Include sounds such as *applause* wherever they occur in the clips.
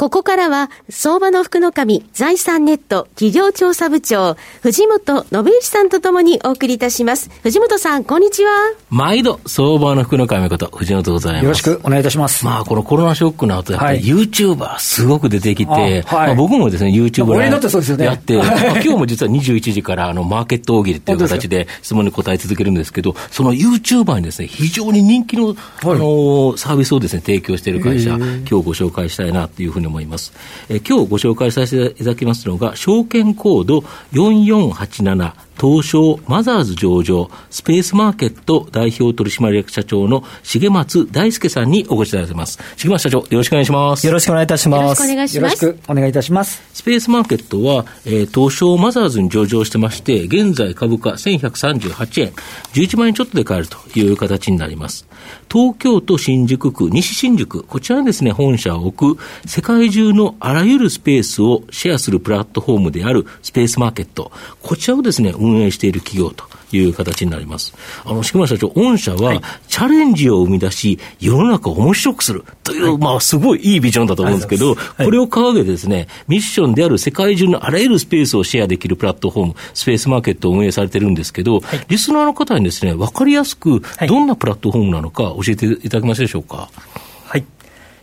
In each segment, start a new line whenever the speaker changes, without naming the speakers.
ここからは、相場の福の神、財産ネット企業調査部長、藤本信之さんとともにお送りいたします。藤本さん、こんにちは。
毎度、相場の福の神こと、藤本でございます。
よろしくお願いいたします。
まあ、このコロナショックの後、やっぱり YouTuber すごく出てきて、はい、まあ、僕もですね、YouTuber やって、*laughs* ね、今日も実は21時からあのマーケット大喜利っていう形で質問に答え続けるんですけど、その YouTuber にですね、非常に人気の、あのサービスをですね、提供している会社、今日ご紹介したいなというふうに思います。え、今日ご紹介させていただきますのが、証券コード4487東証マザーズ上場、スペースマーケット代表取締役社長の重松大輔さんにお越しいただいてます。重松社長、よろしくお願いします。
よろしくお願いいたします。よろしく
お願いします。
よろしくお願いいたします。
スペースマーケットは、えー、東証マザーズに上場してまして、現在株価1138円、11万円ちょっとで買えるという形になります。東京都新宿区、西新宿、こちらにですね、本社を置く、世界中のあらゆるスペースをシェアするプラットフォームであるスペースマーケット、こちらをですね、運営している企業という形になります。あの、島社長、御社は、チャレンジを生み出し、世の中を面白くするという、はい、まあ、すごいいいビジョンだと思うんですけど、はい、これを掲げてですね、ミッションである世界中のあらゆるスペースをシェアできるプラットフォーム、スペースマーケットを運営されてるんですけど、はい、リスナーの方にですね、わかりやすく、どんなプラットフォームなのか教えていただけますでしょうか？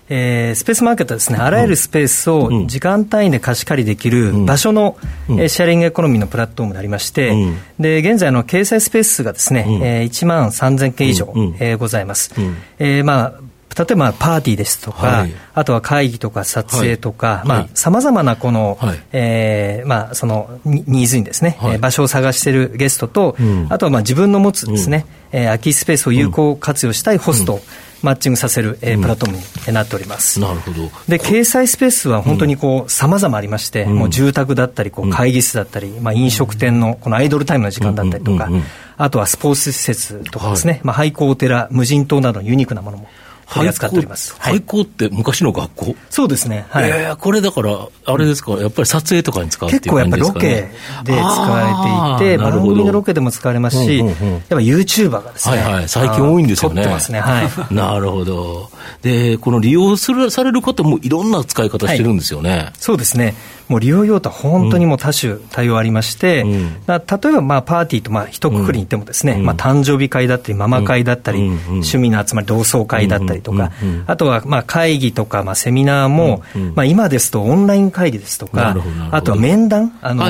えー、スペースマーケットはですね、あらゆるスペースを時間単位で貸し借りできる場所の、うん、えー、シェアリングエコノミーのプラットフォームになりまして、うん、で、現在の掲載スペース数がですね、うん、えー、1万3000件以上、うん、えー、ございます。うん、えー、まあ、例えばパーティーですとか、はい、あとは会議とか撮影とか、まあ、さまざまなこの、はい、えー、まあ、そのニーズにですね、はい、場所を探しているゲストと、うん、あとはまあ自分の持つですね、うん、えー、空きスペースを有効活用したいホスト、うん。マッチングさせる、えー、プラットフォームになっております。
なるほど。
で、掲載スペースは本当にこう、様々ありまして、もう住宅だったり、こう、会議室だったり、まあ、飲食店のこのアイドルタイムの時間だったりとか、あとはスポーツ施設とかですね、まあ、廃校お寺、無人島などのユニークなものも取り扱っております。
廃校って昔の学校？
そうですね。
はい。えー、これだから、あれですか、やっぱり撮影とかに使うっていう感じですか、ね、
結構やっぱロケで使われていて、番組のロケでも使われますし、うんうんうん、やっぱ YouTuber がですね。
はいはい、最近多いんですよね。
撮ってますね。はい。*laughs*
なるほど。で、この利用するされる方もいろんな使い方してるんですよね。はい、
そうですね。もう利用用途は本当にもう多種多様ありまして、うん、例えばまあパーティーとまあ一括りにいってもですね、うん、まあ誕生日会だったり、ママ会だったり、うん、趣味の集まり、同窓会だったりとか、あとはまあ会議とかまあセミナーも、まあ今ですとオンライン会議ですとか、あとは面談、あの、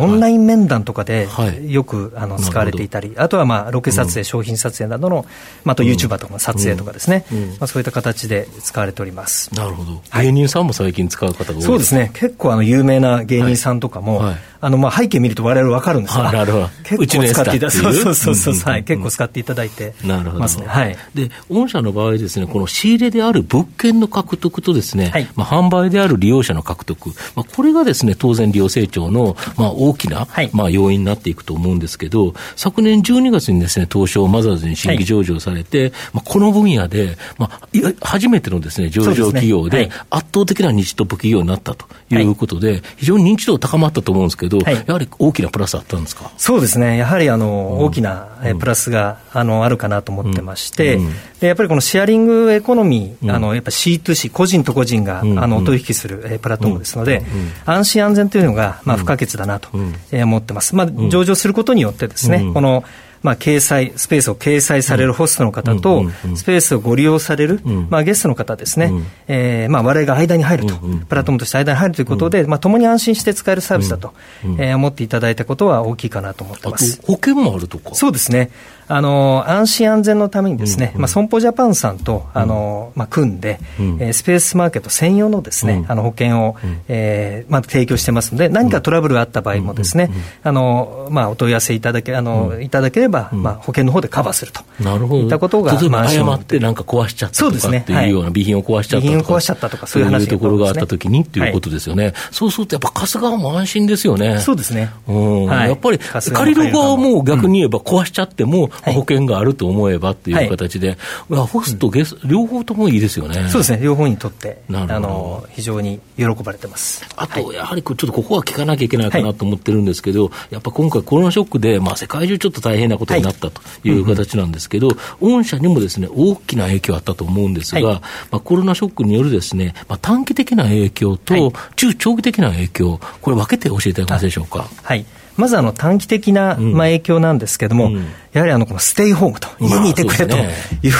オンライン面談とかでよくあの使われていたり、あとはまあロケ撮影、商品撮影などの、まあ、あと YouTuber とかの撮影とかですね、まあそういった形で使われております。
なるほど。芸人さんも最近使う方が多いです
そうですね。結構あの有名な芸人さんとかも、はい。はいあの、まあ、背景見ると我々分かるんですが、
なるほど。
結構使っていただいて、そうそうそうはい、結構使っていただいてますね。はい。
で、御社の場合ですね、この仕入れである物件の獲得とですね、はい、まあ、販売である利用者の獲得、まあ、これがですね、当然利用成長の、まあ、大きな、はい、まあ、要因になっていくと思うんですけど、昨年12月にですね、東証マザーズに新規上場されて、はい、まあ、この分野で、まあ、初めてのですね、上場企業で、圧倒的な日トップ企業になったということで、非常に認知度高まったと思うんですけど、やはり大きなプラスあったんですか？
そうですね、やはりあの、うん、大きなプラスがあのあるかなと思ってまして、うん、でやっぱりこのシェアリングエコノミー、あのやっぱ C2C、個人と個人が、あのお取引するプラットフォームですので、安心安全というのが、まあ、不可欠だなと思ってます。まあ、上場することによってですね、このまあ、掲載、スペースを掲載されるホストの方と、スペースをご利用される、まあ、ゲストの方ですね、うん、えー、まあ、我々が間に入ると、プラットフォームとして間に入るということで、まあ、共に安心して使えるサービスだと、えー、思っていただいたことは大きいかなと思ってます。
保険もあるとか
そうですね。あの安心安全のためにですね、まあ、損保ジャパンさんとあの、まあ、組んで、うえスペースマーケット専用のですね、あの保険を、えーまあ、提供してますので、何かトラブルがあった場合もですね、あのまあ、お問い合わせいただけあの、いただければれば、まあ、保険の方でカバーすると。
なるほど。
いったことが、
例えば
まあ
誤ってなんか壊しちゃったとかっていうような備品を壊しちゃったとか、
備品を壊しちゃったとかそういう話
ところがあったときにっていうことですよね、そうするとやっぱ貸す側も安心ですよね。
そうですね、
うん。
はい。
やっぱり借りる側も。逆に言えば壊しちゃっても
はい。
保険があると思えばっていう形で、いやホスト、ゲス両方ともいいですよね。
そうですね、両方にとって、
なるほど。
あの非常に喜ばれてます。
あと、やはりちょっとここは聞かなきゃいけないかなと思ってるんですけど、やっぱ今回、コロナショックで、まあ、世界中ちょっと大変なことになったという形なんですけど、御社にもですね大きな影響あったと思うんですが、
はい。
まあ、コロナショックによるですね、まあ、短期的な影響と、
はい。
中長期的な影響、これ、分けて教えていただけますでしょうか？
はい。まずあの短期的な、まあ、影響なんですけども、
うん。
やはりあのこのステイホームと、
まあ
家にいてくれという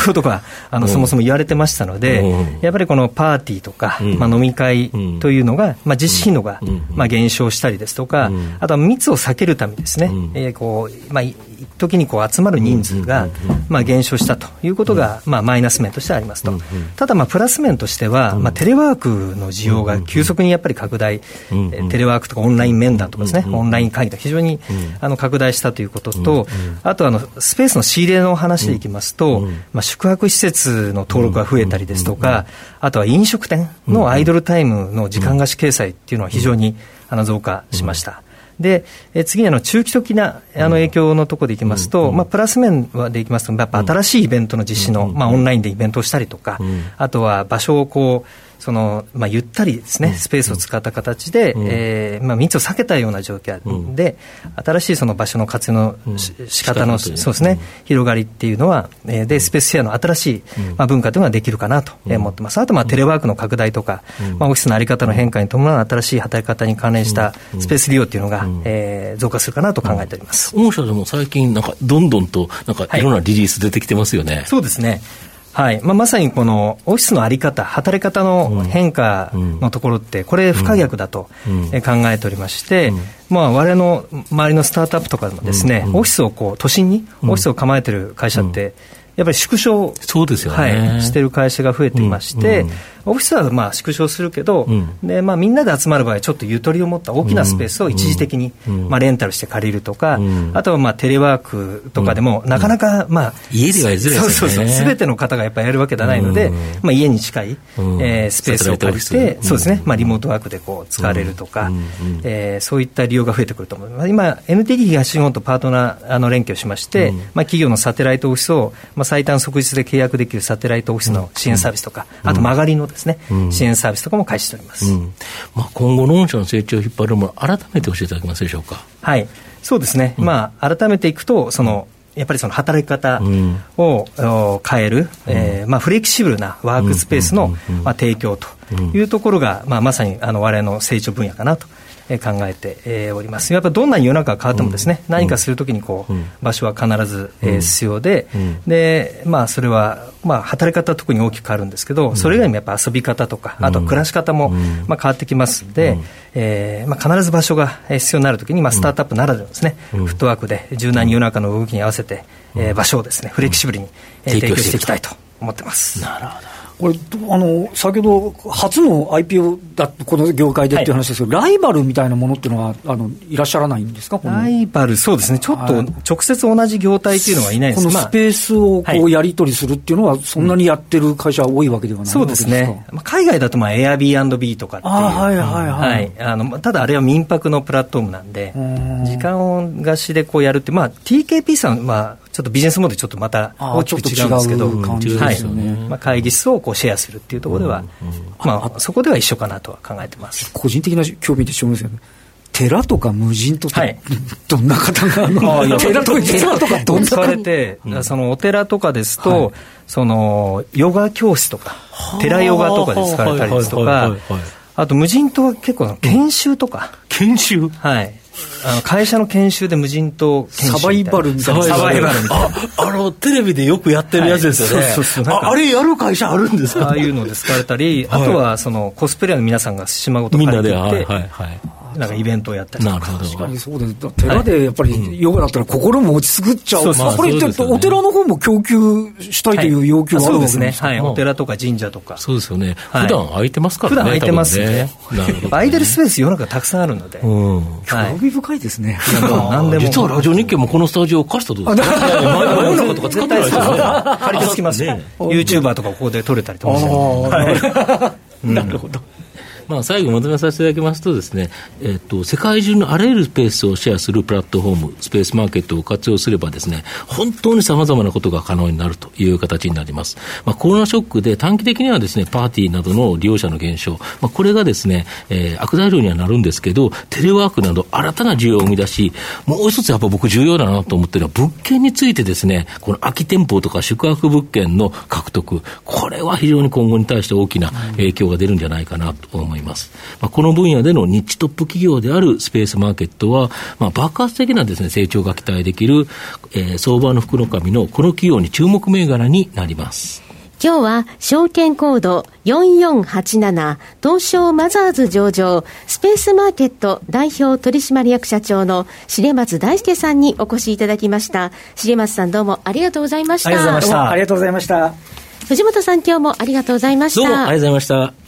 ことが、あの
うん。
そもそも言われてましたので、
うん。
やっぱりこのパーティーとか、
うん。
まあ、飲み会というのが、まあ、実施頻度が、
うん。
まあ、減少したりですとか、
うん。
あとは密を避けるためにですね、
うん。
えーこうまあ、時にこう集まる人数が、
うん
まあ、減少したということが、まあ、マイナス面としてありますと。
うん
ただ、まあ、プラス面としては、まあ、テレワークの需要が急速にやっぱり拡大、テレワークとかオンライン面談とかですね、
うん
オンライン会議とか非常に、
ん。
あの拡大したということと、あとあのスペースの仕入れの話でいきますと、
うん
まあ、宿泊施設の登録が増えたりですとか、あとは飲食店のアイドルタイムの時間貸し掲載っていうのは非常にあの増加しました。で、え次にあの中期的なあの影響のところでいきますと、まあ、プラス面でいきますと、やっぱ新しいイベントの実施の、まあ、オンラインでイベントをしたりとか、
うん。
あとは場所をこう、そのまあ、ゆったりですね、スペースを使った形で、
うん。
えーまあ、密を避けたような状況で、新しいその場所の活用のし仕方の、
仕方という。
そうですね、広がりっていうのは、えーで、スペースシェアの新しい、まあ、文化というのができるかなとえー思ってます。あと、まあ、テレワークの拡大とか、まあ、オフィスのあり方の変化に伴う新しい働き方に関連したスペース利用っていうのが、えー増加するかなと考えております。
御社でも最近、なんかどんどんとなんかいろんなリリース出てきてますよね。
そうですね。はい。まあ、まさにこのオフィスの在り方、働き方の変化のところって、これ、不可逆だと考えておりまして、まあ、我々の周りのスタートアップとかでもですね、オフィスをこう都心にオフィスを構えてる会社って、やっぱり縮小
そうですよね。
はい、してる会社が増えていまして、オフィスはまあ縮小するけど、
うん。
でまあ、みんなで集まる場合は、ちょっとゆとりを持った大きなスペースを一時的に、
うん。
まあ、レンタルして借りるとか、
うん。
あとはまあテレワークとかでも、なかなか、まあ、
家ではやりづらいですよね。
そうそうそう、すべての方がやっぱりやるわけではないので、
うん。
まあ、家に近い、
うん。
えースペースを借りて、そうですね。
う、ん
まあ、リモートワークでこう使われるとか、えーそういった利用が増えてくると思います。今、NTT 東日本とパートナーあの連携をしまして、
うん。
まあ、企業のサテライトオフィスを、まあ、最短即日で契約できるサテライトオフィスの支援サービスとか、あと曲がりのですね、
うん。
支援サービスとかも開始しております。
うん。まあ、今後の御社の成長を引っ張るもの、改めて教えていただけますでしょうか？
はい、そうですね、まあ、改めていくと、そのやっぱりその働き方
うん。
を、お変える、えーまあ、フレキシブルなワークスペースの、提供というところが、まあ、まさにあの我々の成長分野かなと。えー考えて、えーおります。やっぱりどんなに世の中が変わってもですね、何かするときにこう、
うん。
場所は必ず、必要で、
うん。
で、まあそれは、まあ働き方は特に大きく変わるんですけど、それ以外にもやっぱ遊び方とか、あと暮らし方も、
うん。
まあ変わってきますんで、
うん。
えーまあ必ず場所がえー必要になるときに、まあスタートアップならではのですね、
うん。
フットワークで柔軟に世の中の動きに合わせて、えー場所をですね、フレキシブルに、えー
提供
してて
しいきたい。
いきたいと思ってます。
なるほど。
これあの先ほど、初の IPO だ、この業界でってい。う話ですけど、ライバルみたいなものっていうのはあのいらっしゃらないんですか、
ライバル、そうですね、ちょっと
はい。
直接同じ業態っていうのはいないんです。まあ。
このスペースをこ
はい。う
やり取りするっていうのは、そんなにやってる会社は多いわけではない
そうですね。まあ、海外だとまあ Airbnb とかっていう、
あーはいはいはい。
あただあれは民泊のプラットフォームなんで
うん、
時間貸しでこうやるって、まあ、TKP さんはちょっとビジネスモデル、ちょっとまた大きく違うんですけど、まあ、会議室をこうシェアするっていうところでは、まあ、そこでは一緒かなとは考えてます。
個人的な興味でしょうんですよね。寺とか無人とか、
はい。*laughs*
どんな方が *laughs* 寺とか寺とかどんな方
れて、そのお寺とかですと、そのヨガ教室とか、寺ヨガとかで使われたりですとか
はいはいはいはいはい、
あと無人島は結構研修とか、
研修？
はい。あの会社の研修で無人島研修
サバイバルみたいな
サバイバルみたいな。
あ、あの、テレビでよくやってるやつですよね。
はいそうそうそう
ああれやる会社あるんですか？
ああいうので使われたり、あとはそのコスプレイヤーの皆さんが島ごと
みん
借
なで、
りていって、
はいはいはい。
なんかイベントをやったりとか。
なるほど。
確かにそうです。寺でやっぱりヨガだったら心も落ち着くっちゃう。
そうそう
まあこれってお寺の方も供給したいという要求がある
そうですね。はい。お寺とか神社とか。
そうですよね。
はい
普段空いてますからね。
普段空いてます
ねね
空いてるスペース世の中たくさんあるので、
うん。
はい。
味深いですね。
何でも。実はラジオ日経もこのスタジオを貸したととか？使ってないですよね。
借りてつきますね。ユーチューバーとかここで撮れたりとかして。*laughs*
なるほど。
まあ、最後まとめさせていただきますとですね、えっと、世界中のあらゆるスペースをシェアするプラットフォーム、スペースマーケットを活用すればですね、本当に様々なことが可能になるという形になります。まあ、コロナショックで短期的にはですね、パーティーなどの利用者の減少、まあ、これがですね、えー、悪材料にはなるんですけど、テレワークなど新たな需要を生み出し、もう一つやっぱ僕重要だなと思ってるのは、物件についてですね、この空き店舗とか宿泊物件の獲得、これは非常に今後に対して大きな影響が出るんじゃないかなと思います。まあ、この分野でのニッチトップ企業であるスペースマーケットは、まあ、爆発的なですね、成長が期待できる、えー、相場の福の神のこの企業に注目銘柄になります。
今日は証券コード4487東証マザーズ上場スペースマーケット代表取締役社長の重松大輔さんにお越しいただきました。重松さんどうもありがとうございました。あ
りがとうございました。ありがとうございました。
藤本さん今日もありがとうございました。
どうもありがとうございました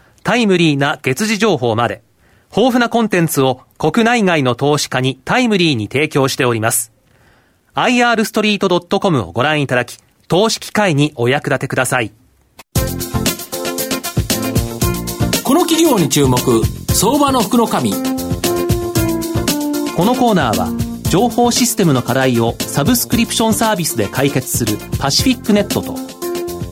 タイムリーな月次情報まで、豊富なコンテンツを国内外の投資家にタイムリーに提供しております。irstreet.com をご覧いただき、投資機会にお役立てください。
この企業に注目、相場の福の神。こ
のコーナーは、情報システムの課題をサブスクリプションサービスで解決するパシフィックネットと、